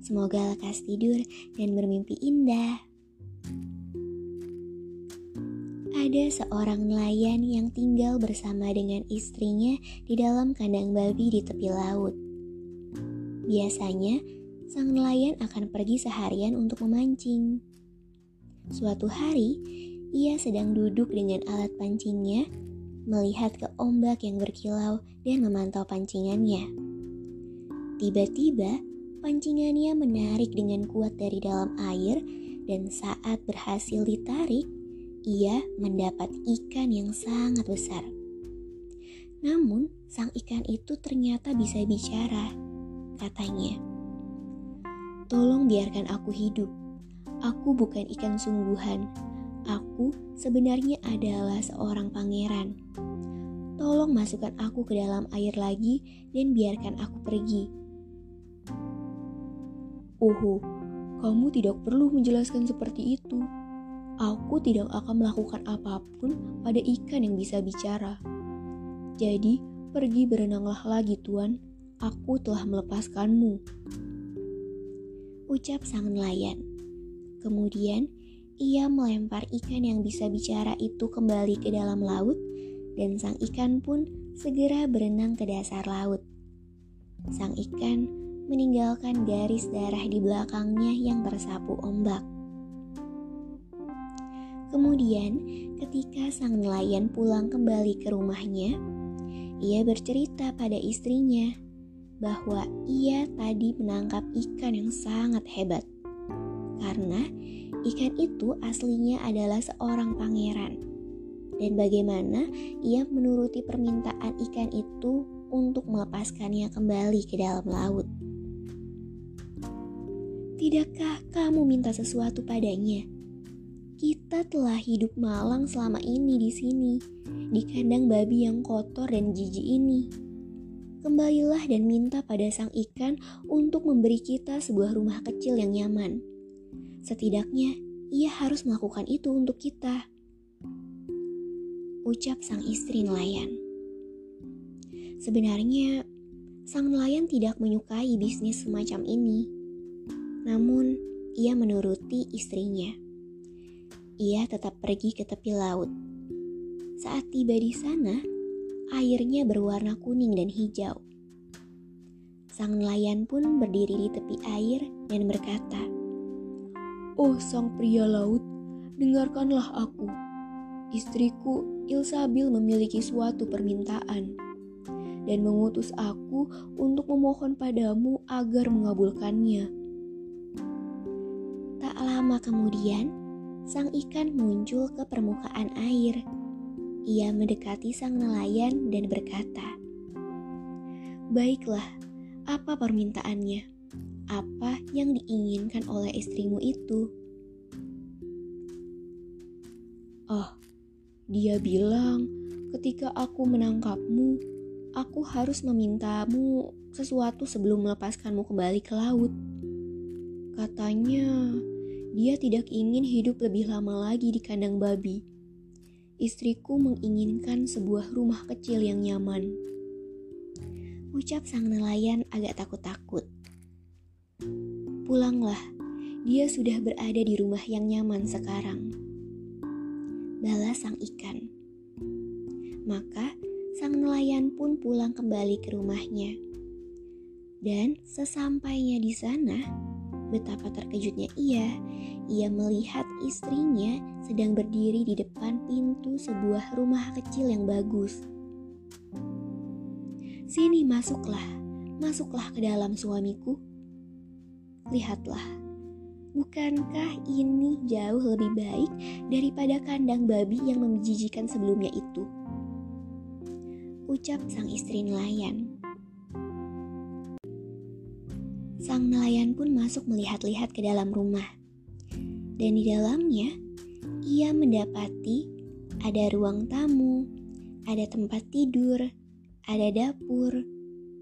Semoga lekas tidur dan bermimpi indah. Ada seorang nelayan yang tinggal bersama dengan istrinya di dalam kandang babi di tepi laut. Biasanya, sang nelayan akan pergi seharian untuk memancing. Suatu hari, ia sedang duduk dengan alat pancingnya, melihat ke ombak yang berkilau dan memantau pancingannya. Tiba-tiba, Pancingannya menarik dengan kuat dari dalam air dan saat berhasil ditarik, ia mendapat ikan yang sangat besar. Namun, sang ikan itu ternyata bisa bicara. Katanya, "Tolong biarkan aku hidup. Aku bukan ikan sungguhan. Aku sebenarnya adalah seorang pangeran. Tolong masukkan aku ke dalam air lagi dan biarkan aku pergi." Oho, kamu tidak perlu menjelaskan seperti itu. Aku tidak akan melakukan apa pun pada ikan yang bisa bicara. Jadi, pergi berenanglah lagi, Tuan. Aku telah melepaskanmu. Ucap sang nelayan. Kemudian, ia melempar ikan yang bisa bicara itu kembali ke dalam laut, dan sang ikan pun segera berenang ke dasar laut. Sang ikan meninggalkan garis darah di belakangnya yang tersapu ombak. Kemudian, ketika sang nelayan pulang kembali ke rumahnya, ia bercerita pada istrinya bahwa ia tadi menangkap ikan yang sangat hebat. Karena ikan itu aslinya adalah seorang pangeran. Dan bagaimana ia menuruti permintaan ikan itu untuk melepaskannya kembali ke dalam laut. Tidakkah kamu minta sesuatu padanya? Kita telah hidup malang selama ini di sini, di kandang babi yang kotor dan jijik ini. Kembalilah dan minta pada sang ikan untuk memberi kita sebuah rumah kecil yang nyaman. Setidaknya, ia harus melakukan itu untuk kita. Ucap sang istri nelayan. Sebenarnya, sang nelayan tidak menyukai bisnis semacam ini namun, ia menuruti istrinya. Ia tetap pergi ke tepi laut. Saat tiba di sana, airnya berwarna kuning dan hijau. Sang nelayan pun berdiri di tepi air dan berkata, "Oh, sang pria laut, dengarkanlah aku. Istriku Ilsabil memiliki suatu permintaan dan mengutus aku untuk memohon padamu agar mengabulkannya." Lama kemudian, sang ikan muncul ke permukaan air. Ia mendekati sang nelayan dan berkata, "Baiklah, apa permintaannya? Apa yang diinginkan oleh istrimu itu?" "Oh, dia bilang ketika aku menangkapmu, aku harus memintamu sesuatu sebelum melepaskanmu kembali ke laut." Katanya, dia tidak ingin hidup lebih lama lagi di kandang babi. Istriku menginginkan sebuah rumah kecil yang nyaman. Ucap sang nelayan agak takut-takut. Pulanglah, dia sudah berada di rumah yang nyaman sekarang. Balas sang ikan. Maka sang nelayan pun pulang kembali ke rumahnya. Dan sesampainya di sana, Betapa terkejutnya ia, ia melihat istrinya sedang berdiri di depan pintu sebuah rumah kecil yang bagus. Sini masuklah, masuklah ke dalam suamiku. Lihatlah, bukankah ini jauh lebih baik daripada kandang babi yang menjijikan sebelumnya itu? Ucap sang istri nelayan. Sang nelayan pun masuk melihat-lihat ke dalam rumah. Dan di dalamnya, ia mendapati ada ruang tamu, ada tempat tidur, ada dapur.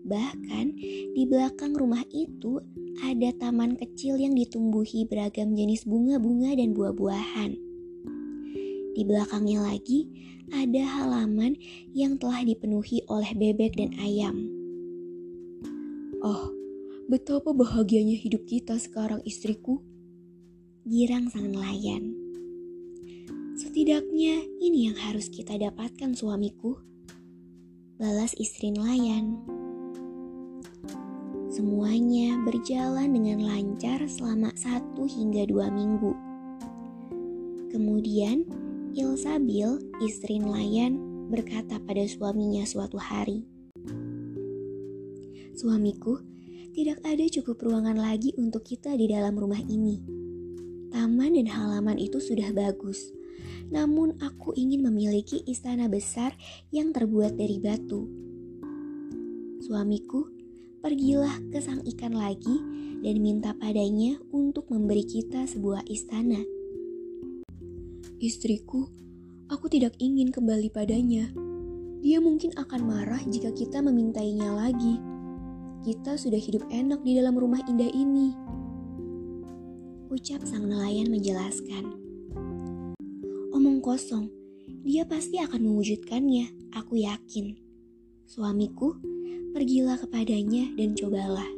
Bahkan di belakang rumah itu ada taman kecil yang ditumbuhi beragam jenis bunga-bunga dan buah-buahan. Di belakangnya lagi ada halaman yang telah dipenuhi oleh bebek dan ayam. Oh, betapa bahagianya hidup kita sekarang istriku. Girang sang nelayan. Setidaknya ini yang harus kita dapatkan suamiku. Balas istri nelayan. Semuanya berjalan dengan lancar selama satu hingga dua minggu. Kemudian, Ilsabil, istri nelayan, berkata pada suaminya suatu hari, Suamiku, tidak ada cukup ruangan lagi untuk kita di dalam rumah ini. Taman dan halaman itu sudah bagus, namun aku ingin memiliki istana besar yang terbuat dari batu. Suamiku, pergilah ke sang ikan lagi dan minta padanya untuk memberi kita sebuah istana. Istriku, aku tidak ingin kembali padanya. Dia mungkin akan marah jika kita memintainya lagi kita sudah hidup enak di dalam rumah indah ini. Ucap sang nelayan menjelaskan. Omong kosong, dia pasti akan mewujudkannya, aku yakin. Suamiku, pergilah kepadanya dan cobalah.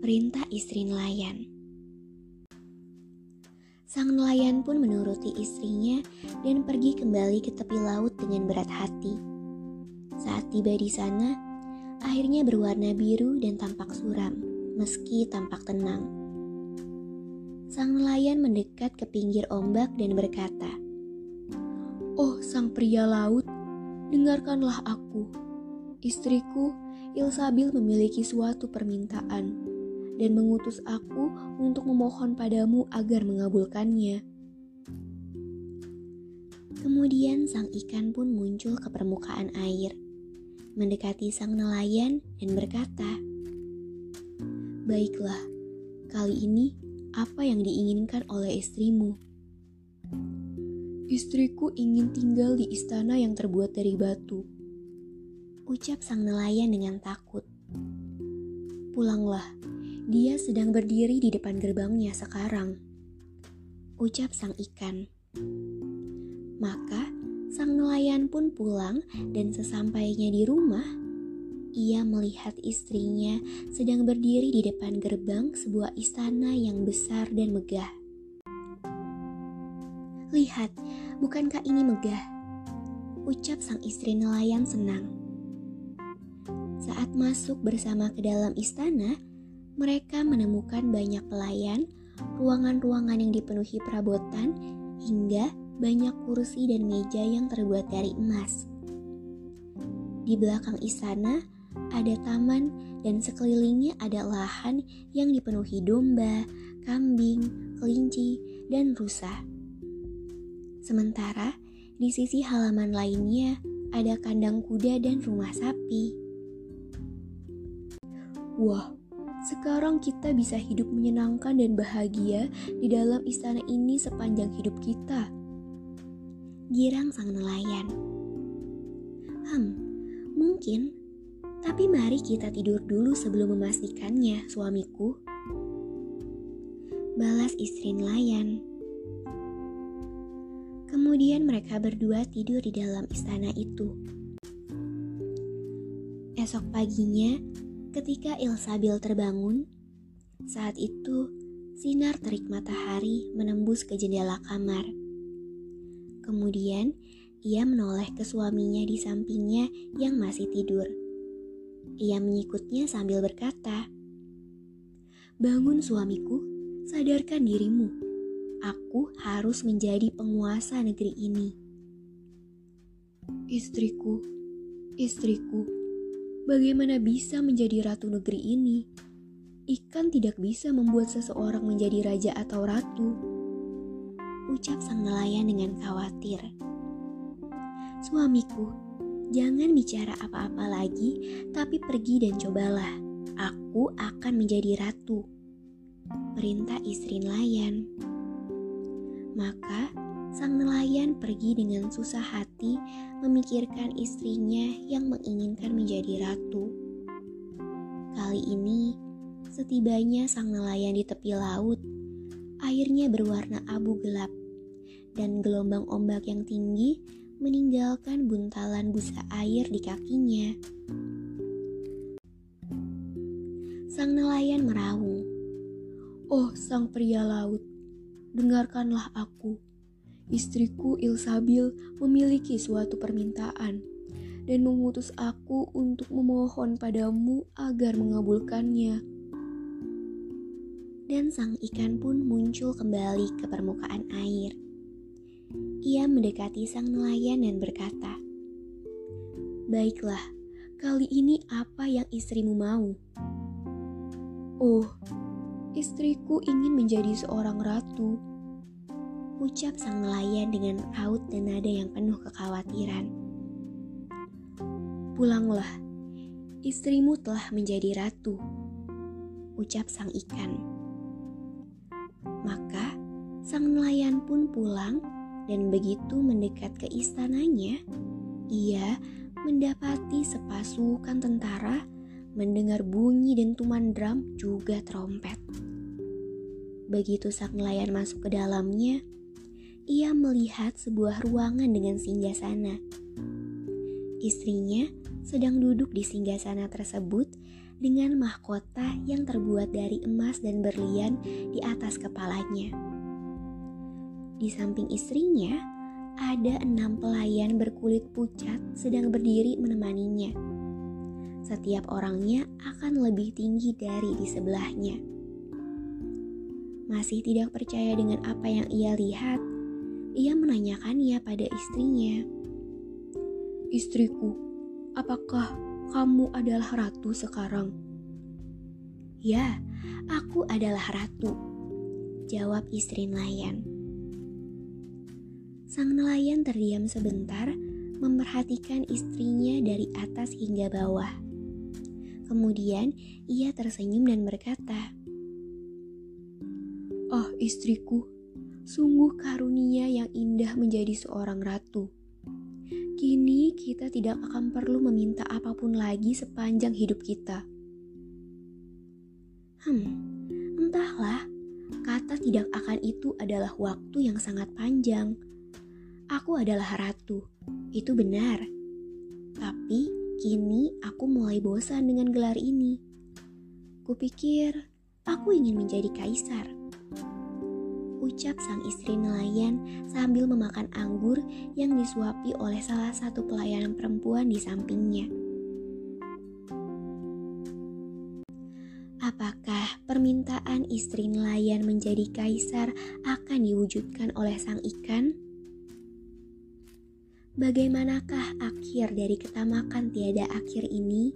Perintah istri nelayan. Sang nelayan pun menuruti istrinya dan pergi kembali ke tepi laut dengan berat hati. Saat tiba di sana, airnya berwarna biru dan tampak suram, meski tampak tenang. Sang nelayan mendekat ke pinggir ombak dan berkata, Oh sang pria laut, dengarkanlah aku. Istriku, Ilsabil memiliki suatu permintaan dan mengutus aku untuk memohon padamu agar mengabulkannya. Kemudian sang ikan pun muncul ke permukaan air mendekati sang nelayan dan berkata, "Baiklah, kali ini apa yang diinginkan oleh istrimu?" Istriku ingin tinggal di istana yang terbuat dari batu. Ucap sang nelayan dengan takut. Pulanglah, dia sedang berdiri di depan gerbangnya sekarang. Ucap sang ikan. Maka Sang nelayan pun pulang dan sesampainya di rumah, ia melihat istrinya sedang berdiri di depan gerbang sebuah istana yang besar dan megah. Lihat, bukankah ini megah? Ucap sang istri nelayan senang. Saat masuk bersama ke dalam istana, mereka menemukan banyak pelayan, ruangan-ruangan yang dipenuhi perabotan, hingga banyak kursi dan meja yang terbuat dari emas. Di belakang istana ada taman dan sekelilingnya ada lahan yang dipenuhi domba, kambing, kelinci, dan rusa. Sementara di sisi halaman lainnya ada kandang kuda dan rumah sapi. Wah, sekarang kita bisa hidup menyenangkan dan bahagia di dalam istana ini sepanjang hidup kita girang sang nelayan. Hmm, mungkin, tapi mari kita tidur dulu sebelum memastikannya, suamiku. Balas istri nelayan. Kemudian mereka berdua tidur di dalam istana itu. Esok paginya, ketika Ilsabil terbangun, saat itu sinar terik matahari menembus ke jendela kamar. Kemudian ia menoleh ke suaminya di sampingnya yang masih tidur. Ia mengikutnya sambil berkata, "Bangun, suamiku, sadarkan dirimu. Aku harus menjadi penguasa negeri ini." Istriku, istriku, bagaimana bisa menjadi ratu negeri ini? Ikan tidak bisa membuat seseorang menjadi raja atau ratu ucap sang nelayan dengan khawatir. Suamiku, jangan bicara apa-apa lagi, tapi pergi dan cobalah. Aku akan menjadi ratu. Perintah istri nelayan. Maka sang nelayan pergi dengan susah hati memikirkan istrinya yang menginginkan menjadi ratu. Kali ini, setibanya sang nelayan di tepi laut, airnya berwarna abu gelap dan gelombang ombak yang tinggi meninggalkan buntalan busa air di kakinya. Sang nelayan meraung, "Oh, sang pria laut, dengarkanlah aku." istriku Ilsabil memiliki suatu permintaan dan mengutus aku untuk memohon padamu agar mengabulkannya. Dan sang ikan pun muncul kembali ke permukaan air. Ia mendekati sang nelayan dan berkata, "Baiklah, kali ini apa yang istrimu mau?" "Oh, istriku ingin menjadi seorang ratu." ucap sang nelayan dengan raut dan nada yang penuh kekhawatiran. Pulanglah, istrimu telah menjadi ratu, ucap sang ikan. Maka sang nelayan pun pulang dan begitu mendekat ke istananya, ia mendapati sepasukan tentara mendengar bunyi dentuman drum juga trompet. Begitu sang nelayan masuk ke dalamnya, ia melihat sebuah ruangan dengan singgasana. Istrinya sedang duduk di singgasana tersebut dengan mahkota yang terbuat dari emas dan berlian di atas kepalanya. Di samping istrinya, ada enam pelayan berkulit pucat sedang berdiri menemaninya. Setiap orangnya akan lebih tinggi dari di sebelahnya. Masih tidak percaya dengan apa yang ia lihat, ia menanyakannya pada istrinya. Istriku, apakah kamu adalah ratu sekarang? Ya, aku adalah ratu, jawab istri nelayan. Sang nelayan terdiam sebentar, memperhatikan istrinya dari atas hingga bawah. Kemudian ia tersenyum dan berkata, "Oh, istriku, Sungguh karunia yang indah menjadi seorang ratu. Kini kita tidak akan perlu meminta apa pun lagi sepanjang hidup kita. Hmm, entahlah, kata tidak akan itu adalah waktu yang sangat panjang. Aku adalah ratu, itu benar. Tapi kini aku mulai bosan dengan gelar ini. Kupikir aku ingin menjadi kaisar ucap sang istri nelayan sambil memakan anggur yang disuapi oleh salah satu pelayan perempuan di sampingnya. Apakah permintaan istri nelayan menjadi kaisar akan diwujudkan oleh sang ikan? Bagaimanakah akhir dari ketamakan tiada akhir ini?